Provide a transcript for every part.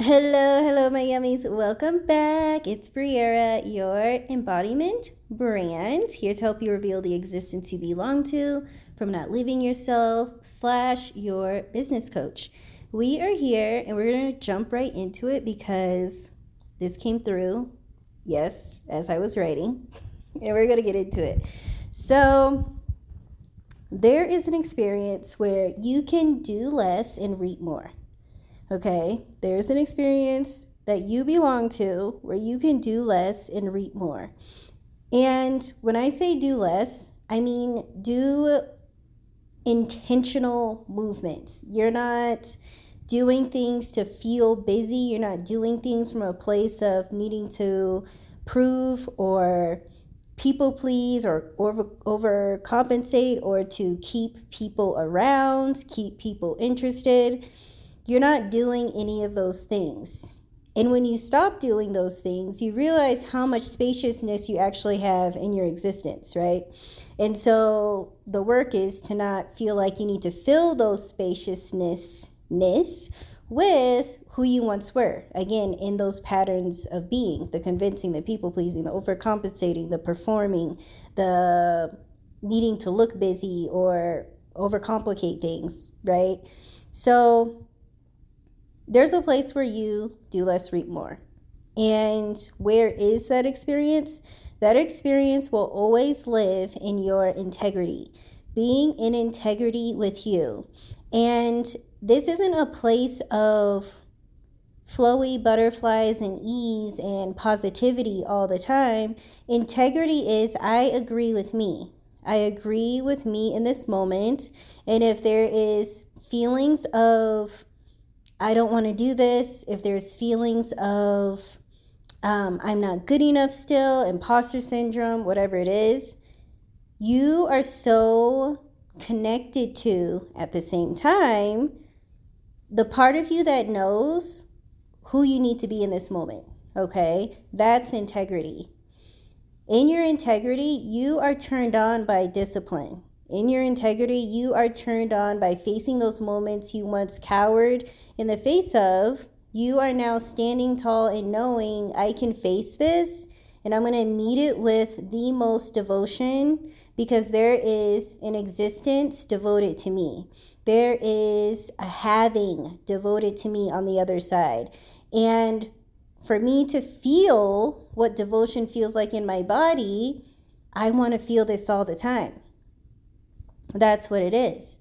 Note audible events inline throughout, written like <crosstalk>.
Hello, hello, my yummies. Welcome back. It's Briara, your embodiment brand, here to help you reveal the existence you belong to from not leaving yourself, slash, your business coach. We are here and we're going to jump right into it because this came through, yes, as I was writing, <laughs> and we're going to get into it. So, there is an experience where you can do less and reap more. Okay, there's an experience that you belong to where you can do less and reap more. And when I say do less, I mean do intentional movements. You're not doing things to feel busy, you're not doing things from a place of needing to prove or people please or over overcompensate or to keep people around, keep people interested you're not doing any of those things. And when you stop doing those things, you realize how much spaciousness you actually have in your existence, right? And so the work is to not feel like you need to fill those spaciousness with who you once were. Again, in those patterns of being, the convincing, the people pleasing, the overcompensating, the performing, the needing to look busy or overcomplicate things, right? So there's a place where you do less, reap more. And where is that experience? That experience will always live in your integrity, being in integrity with you. And this isn't a place of flowy butterflies and ease and positivity all the time. Integrity is I agree with me. I agree with me in this moment. And if there is feelings of I don't want to do this, if there's feelings of um, I'm not good enough still, imposter syndrome, whatever it is, you are so connected to at the same time the part of you that knows who you need to be in this moment. Okay, that's integrity. In your integrity, you are turned on by discipline. In your integrity, you are turned on by facing those moments you once cowered in the face of. You are now standing tall and knowing I can face this and I'm going to meet it with the most devotion because there is an existence devoted to me. There is a having devoted to me on the other side. And for me to feel what devotion feels like in my body, I want to feel this all the time. That's what it is.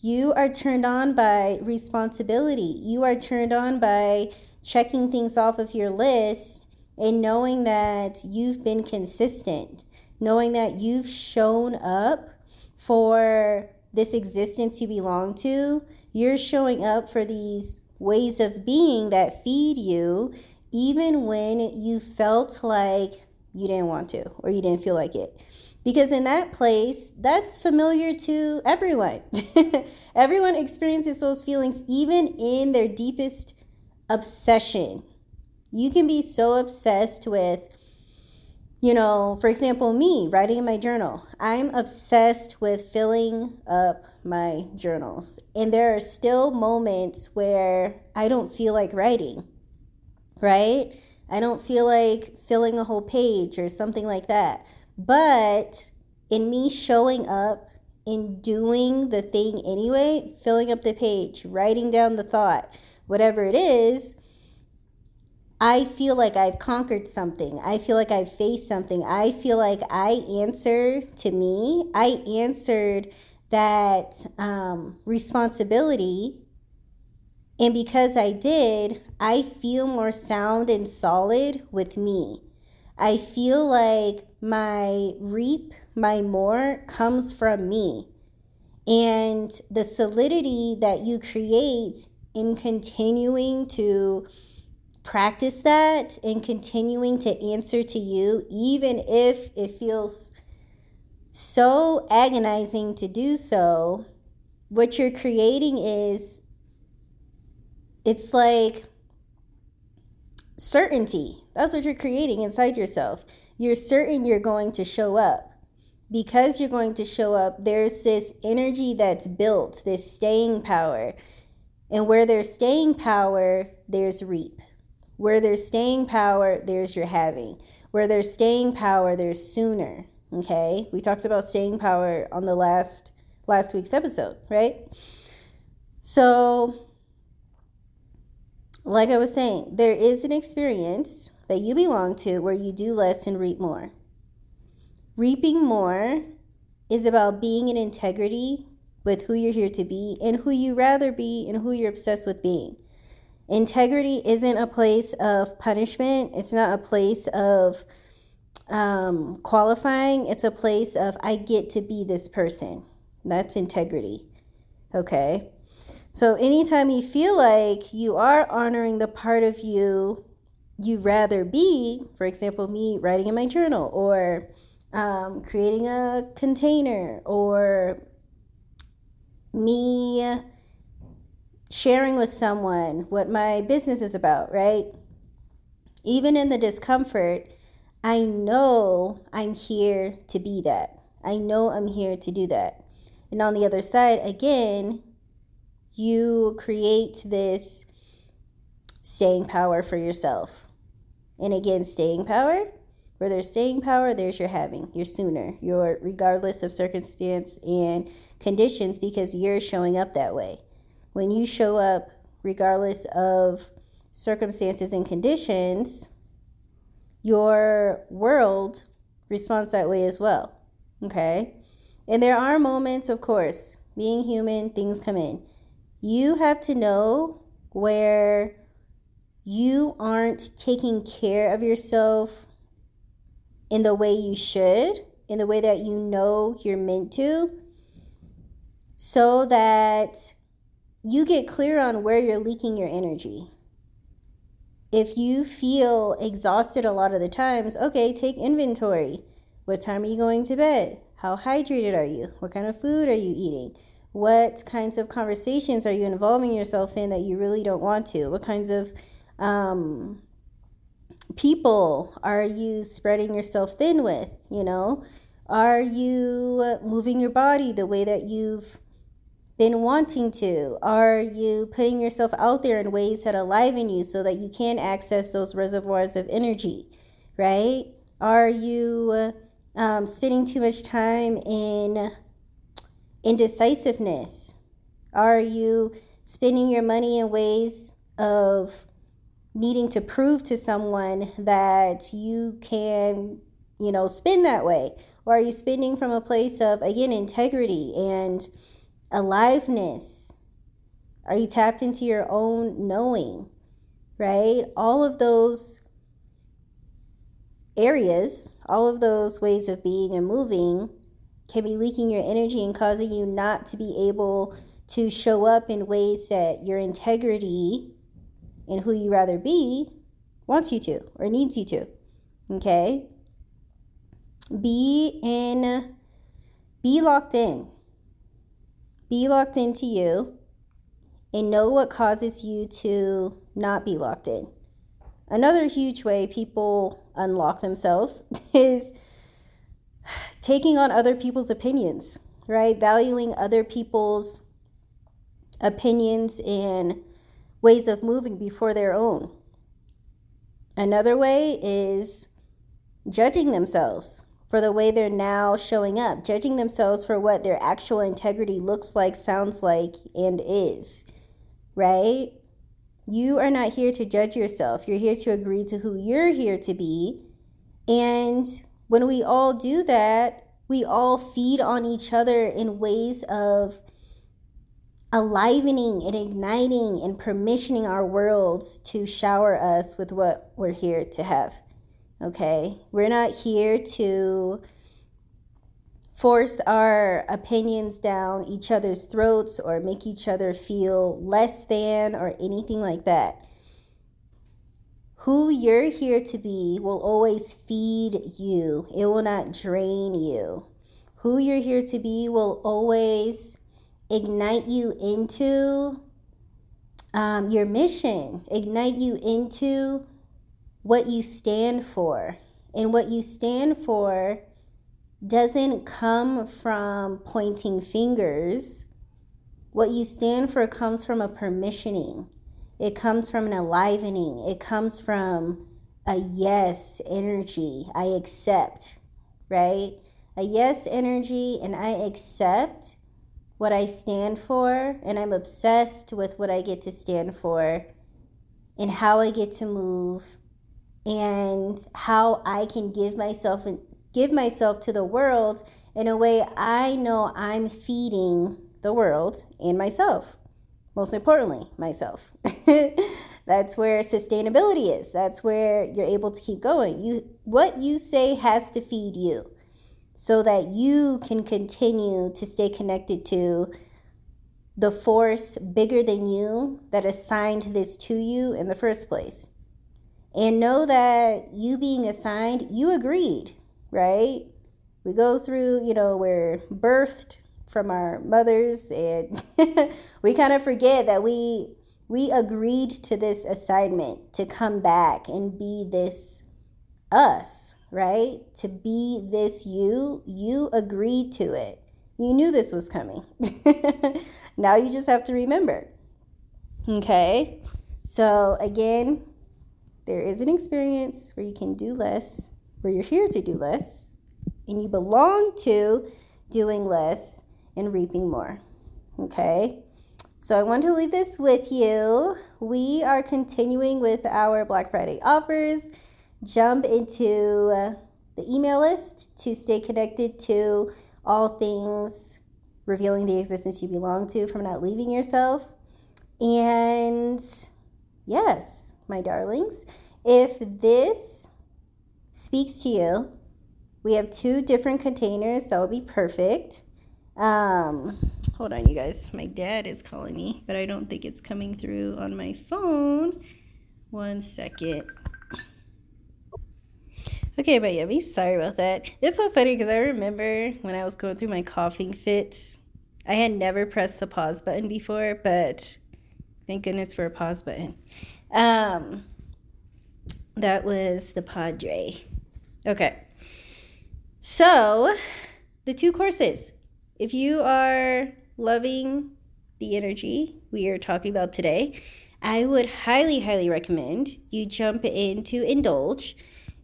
You are turned on by responsibility. You are turned on by checking things off of your list and knowing that you've been consistent, knowing that you've shown up for this existence you belong to. You're showing up for these ways of being that feed you, even when you felt like you didn't want to or you didn't feel like it because in that place that's familiar to everyone. <laughs> Everyone experiences those feelings even in their deepest obsession. You can be so obsessed with you know for example me writing in my journal. I'm obsessed with filling up my journals. And there are still moments where i don't feel like writing right? I don't feel like filling a whole page or something like that but in me showing up in doing the thing anyway, filling up the page, writing down the thought, whatever it is, I feel like I've conquered something. I feel like I've faced something. I feel like I answer to me. I answered that um, responsibility. And because I did, I feel more sound and solid with me. I feel like my reap, my more comes from me. And the solidity that you create in continuing to practice that and continuing to answer to you, even if it feels so agonizing to do so, what you're creating is it's like certainty. That's what you're creating inside yourself. You're certain you're going to show up. Because you're going to show up, there's this energy that's built, this staying power. And where there's staying power, there's reap. Where there's staying power, there's your having. Where there's staying power, there's sooner. Okay? We talked about staying power on the last last week's episode, right? So like I was saying, there is an experience that you belong to where you do less and reap more. Reaping more is about being in integrity with who you're here to be and who you rather be and who you're obsessed with being. Integrity isn't a place of punishment, it's not a place of um, qualifying, it's a place of I get to be this person. That's integrity. Okay? So anytime you feel like you are honoring the part of you you'd rather be, for example, me writing in my journal or um, creating a container or me sharing with someone what my business is about, right? Even in the discomfort, I know I'm here to be that. I know I'm here to do that. And on the other side, again, you create this staying power for yourself. And again, staying power, where there's staying power, there's your having, your sooner, your regardless of circumstance and conditions, because you're showing up that way. When you show up regardless of circumstances and conditions, your world responds that way as well. Okay? And there are moments, of course, being human, things come in. You have to know where you aren't taking care of yourself in the way you should, in the way that you know you're meant to, so that you get clear on where you're leaking your energy. If you feel exhausted a lot of the times, okay, take inventory. What time are you going to bed? How hydrated are you? What kind of food are you eating? What kinds of conversations are you involving yourself in that you really don't want to? What kinds of um, people are you spreading yourself thin with? You know, are you moving your body the way that you've been wanting to? Are you putting yourself out there in ways that aliven you so that you can access those reservoirs of energy, right? Are you um, spending too much time in indecisiveness? Are you spending your money in ways of needing to prove to someone that you can, you know, spin that way? Or are you spending from a place of, again, integrity and aliveness? Are you tapped into your own knowing, right? All of those areas, all of those ways of being and moving can be leaking your energy and causing you not to be able to show up in ways that your integrity and who you rather be wants you to or needs you to. Okay? Be in, be locked in. Be locked into you and know what causes you to not be locked in. Another huge way people unlock themselves <laughs> is taking on other people's opinions, right? Valuing other people's opinions and ways of moving before their own. Another way is judging themselves for the way they're now showing up, judging themselves for what their actual integrity looks like, sounds like, and is, right? You are not here to judge yourself. You're here to agree to who you're here to be. And when we all do that, we all feed on each other in ways of alivening and igniting and permissioning our worlds to shower us with what we're here to have. Okay? We're not here to force our opinions down each other's throats or make each other feel less than or anything like that. Who you're here to be will always feed you, it will not drain you. Who you're here to be will always ignite you into um, your mission, ignite you into what you stand for. And what you stand for doesn't come from pointing fingers. What you stand for comes from a permissioning. It comes from an alivening. It comes from a yes energy. I accept, right? A yes energy, and I accept what I stand for, and I'm obsessed with what I get to stand for and how I get to move and how I can give myself and give myself to the world in a way I know I'm feeding the world and myself. Most importantly, myself. <laughs> That's where sustainability is. That's where you're able to keep going. You what you say has to feed you so that you can continue to stay connected to the force bigger than you that assigned this to you in the first place. And know that you being assigned, you agreed, right? We go through, you know, we're birthed from our mothers and <laughs> we kind of forget that we we agreed to this assignment to come back and be this us right? To be this you, you agreed to it. You knew this was coming. <laughs> now you just have to remember. Okay? So, again, there is an experience where you can do less, where you're here to do less, and you belong to doing less and reaping more. Okay? So I want to leave this with you. We are continuing with our Black Friday offers jump into uh, the email list to stay connected to all things revealing the existence you belong to from not leaving yourself. And yes, my darlings, if this speaks to you, we have two different containers, so it'll be perfect. Um, hold on, you guys. My dad is calling me, but I don't think it's coming through on my phone. One second. Okay, but yeah, be sorry about that. It's so funny because I remember when I was going through my coughing fits, I had never pressed the pause button before, but thank goodness for a pause button. Um, that was the Padre. Okay. So, the two courses. If you are loving the energy we are talking about today, I would highly, highly recommend you jump into Indulge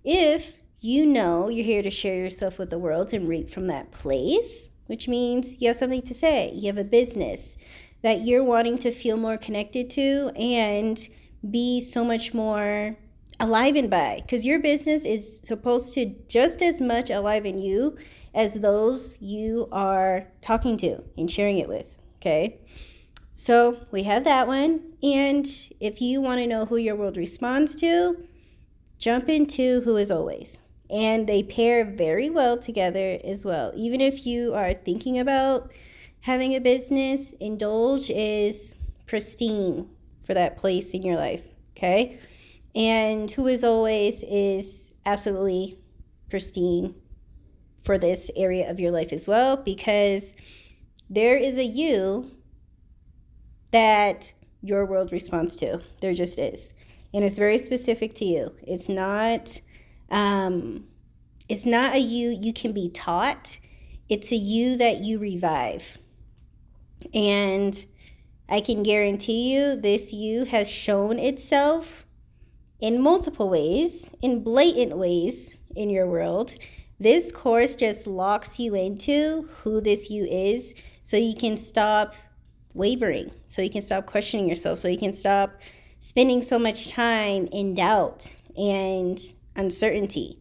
if you know you're here to share yourself with the world and reap from that place, which means you have something to say. You have a business that you're wanting to feel more connected to and be so much more alive and by because your business is supposed to just as much alive in you as those you are talking to and sharing it with okay so we have that one and if you want to know who your world responds to jump into who is always and they pair very well together as well. Even if you are thinking about having a business, Indulge is pristine for that place in your life, okay? And Who is Always is absolutely pristine for this area of your life as well because there is a you that your world responds to. There just is. And it's very specific to you. It's not um, it's not a you you can be taught, it's a you that you revive. And I can guarantee you this you has shown itself in multiple ways, in blatant ways in your world. This course just locks you into who this you is so you can stop wavering, so you can stop questioning yourself, so you can stop spending so much time in doubt and uncertainty.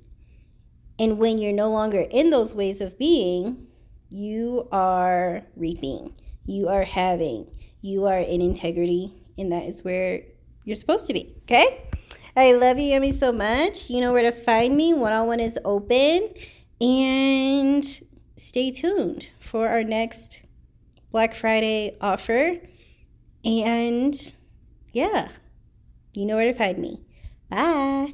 And when you're no longer in those ways of being, you are reaping, you are having, you are in integrity, and that is where you're supposed to be. Okay? I love you, Yummy, so much. You know where to find me. One on one is open. And stay tuned for our next Black Friday offer. And yeah, you know where to find me. Bye.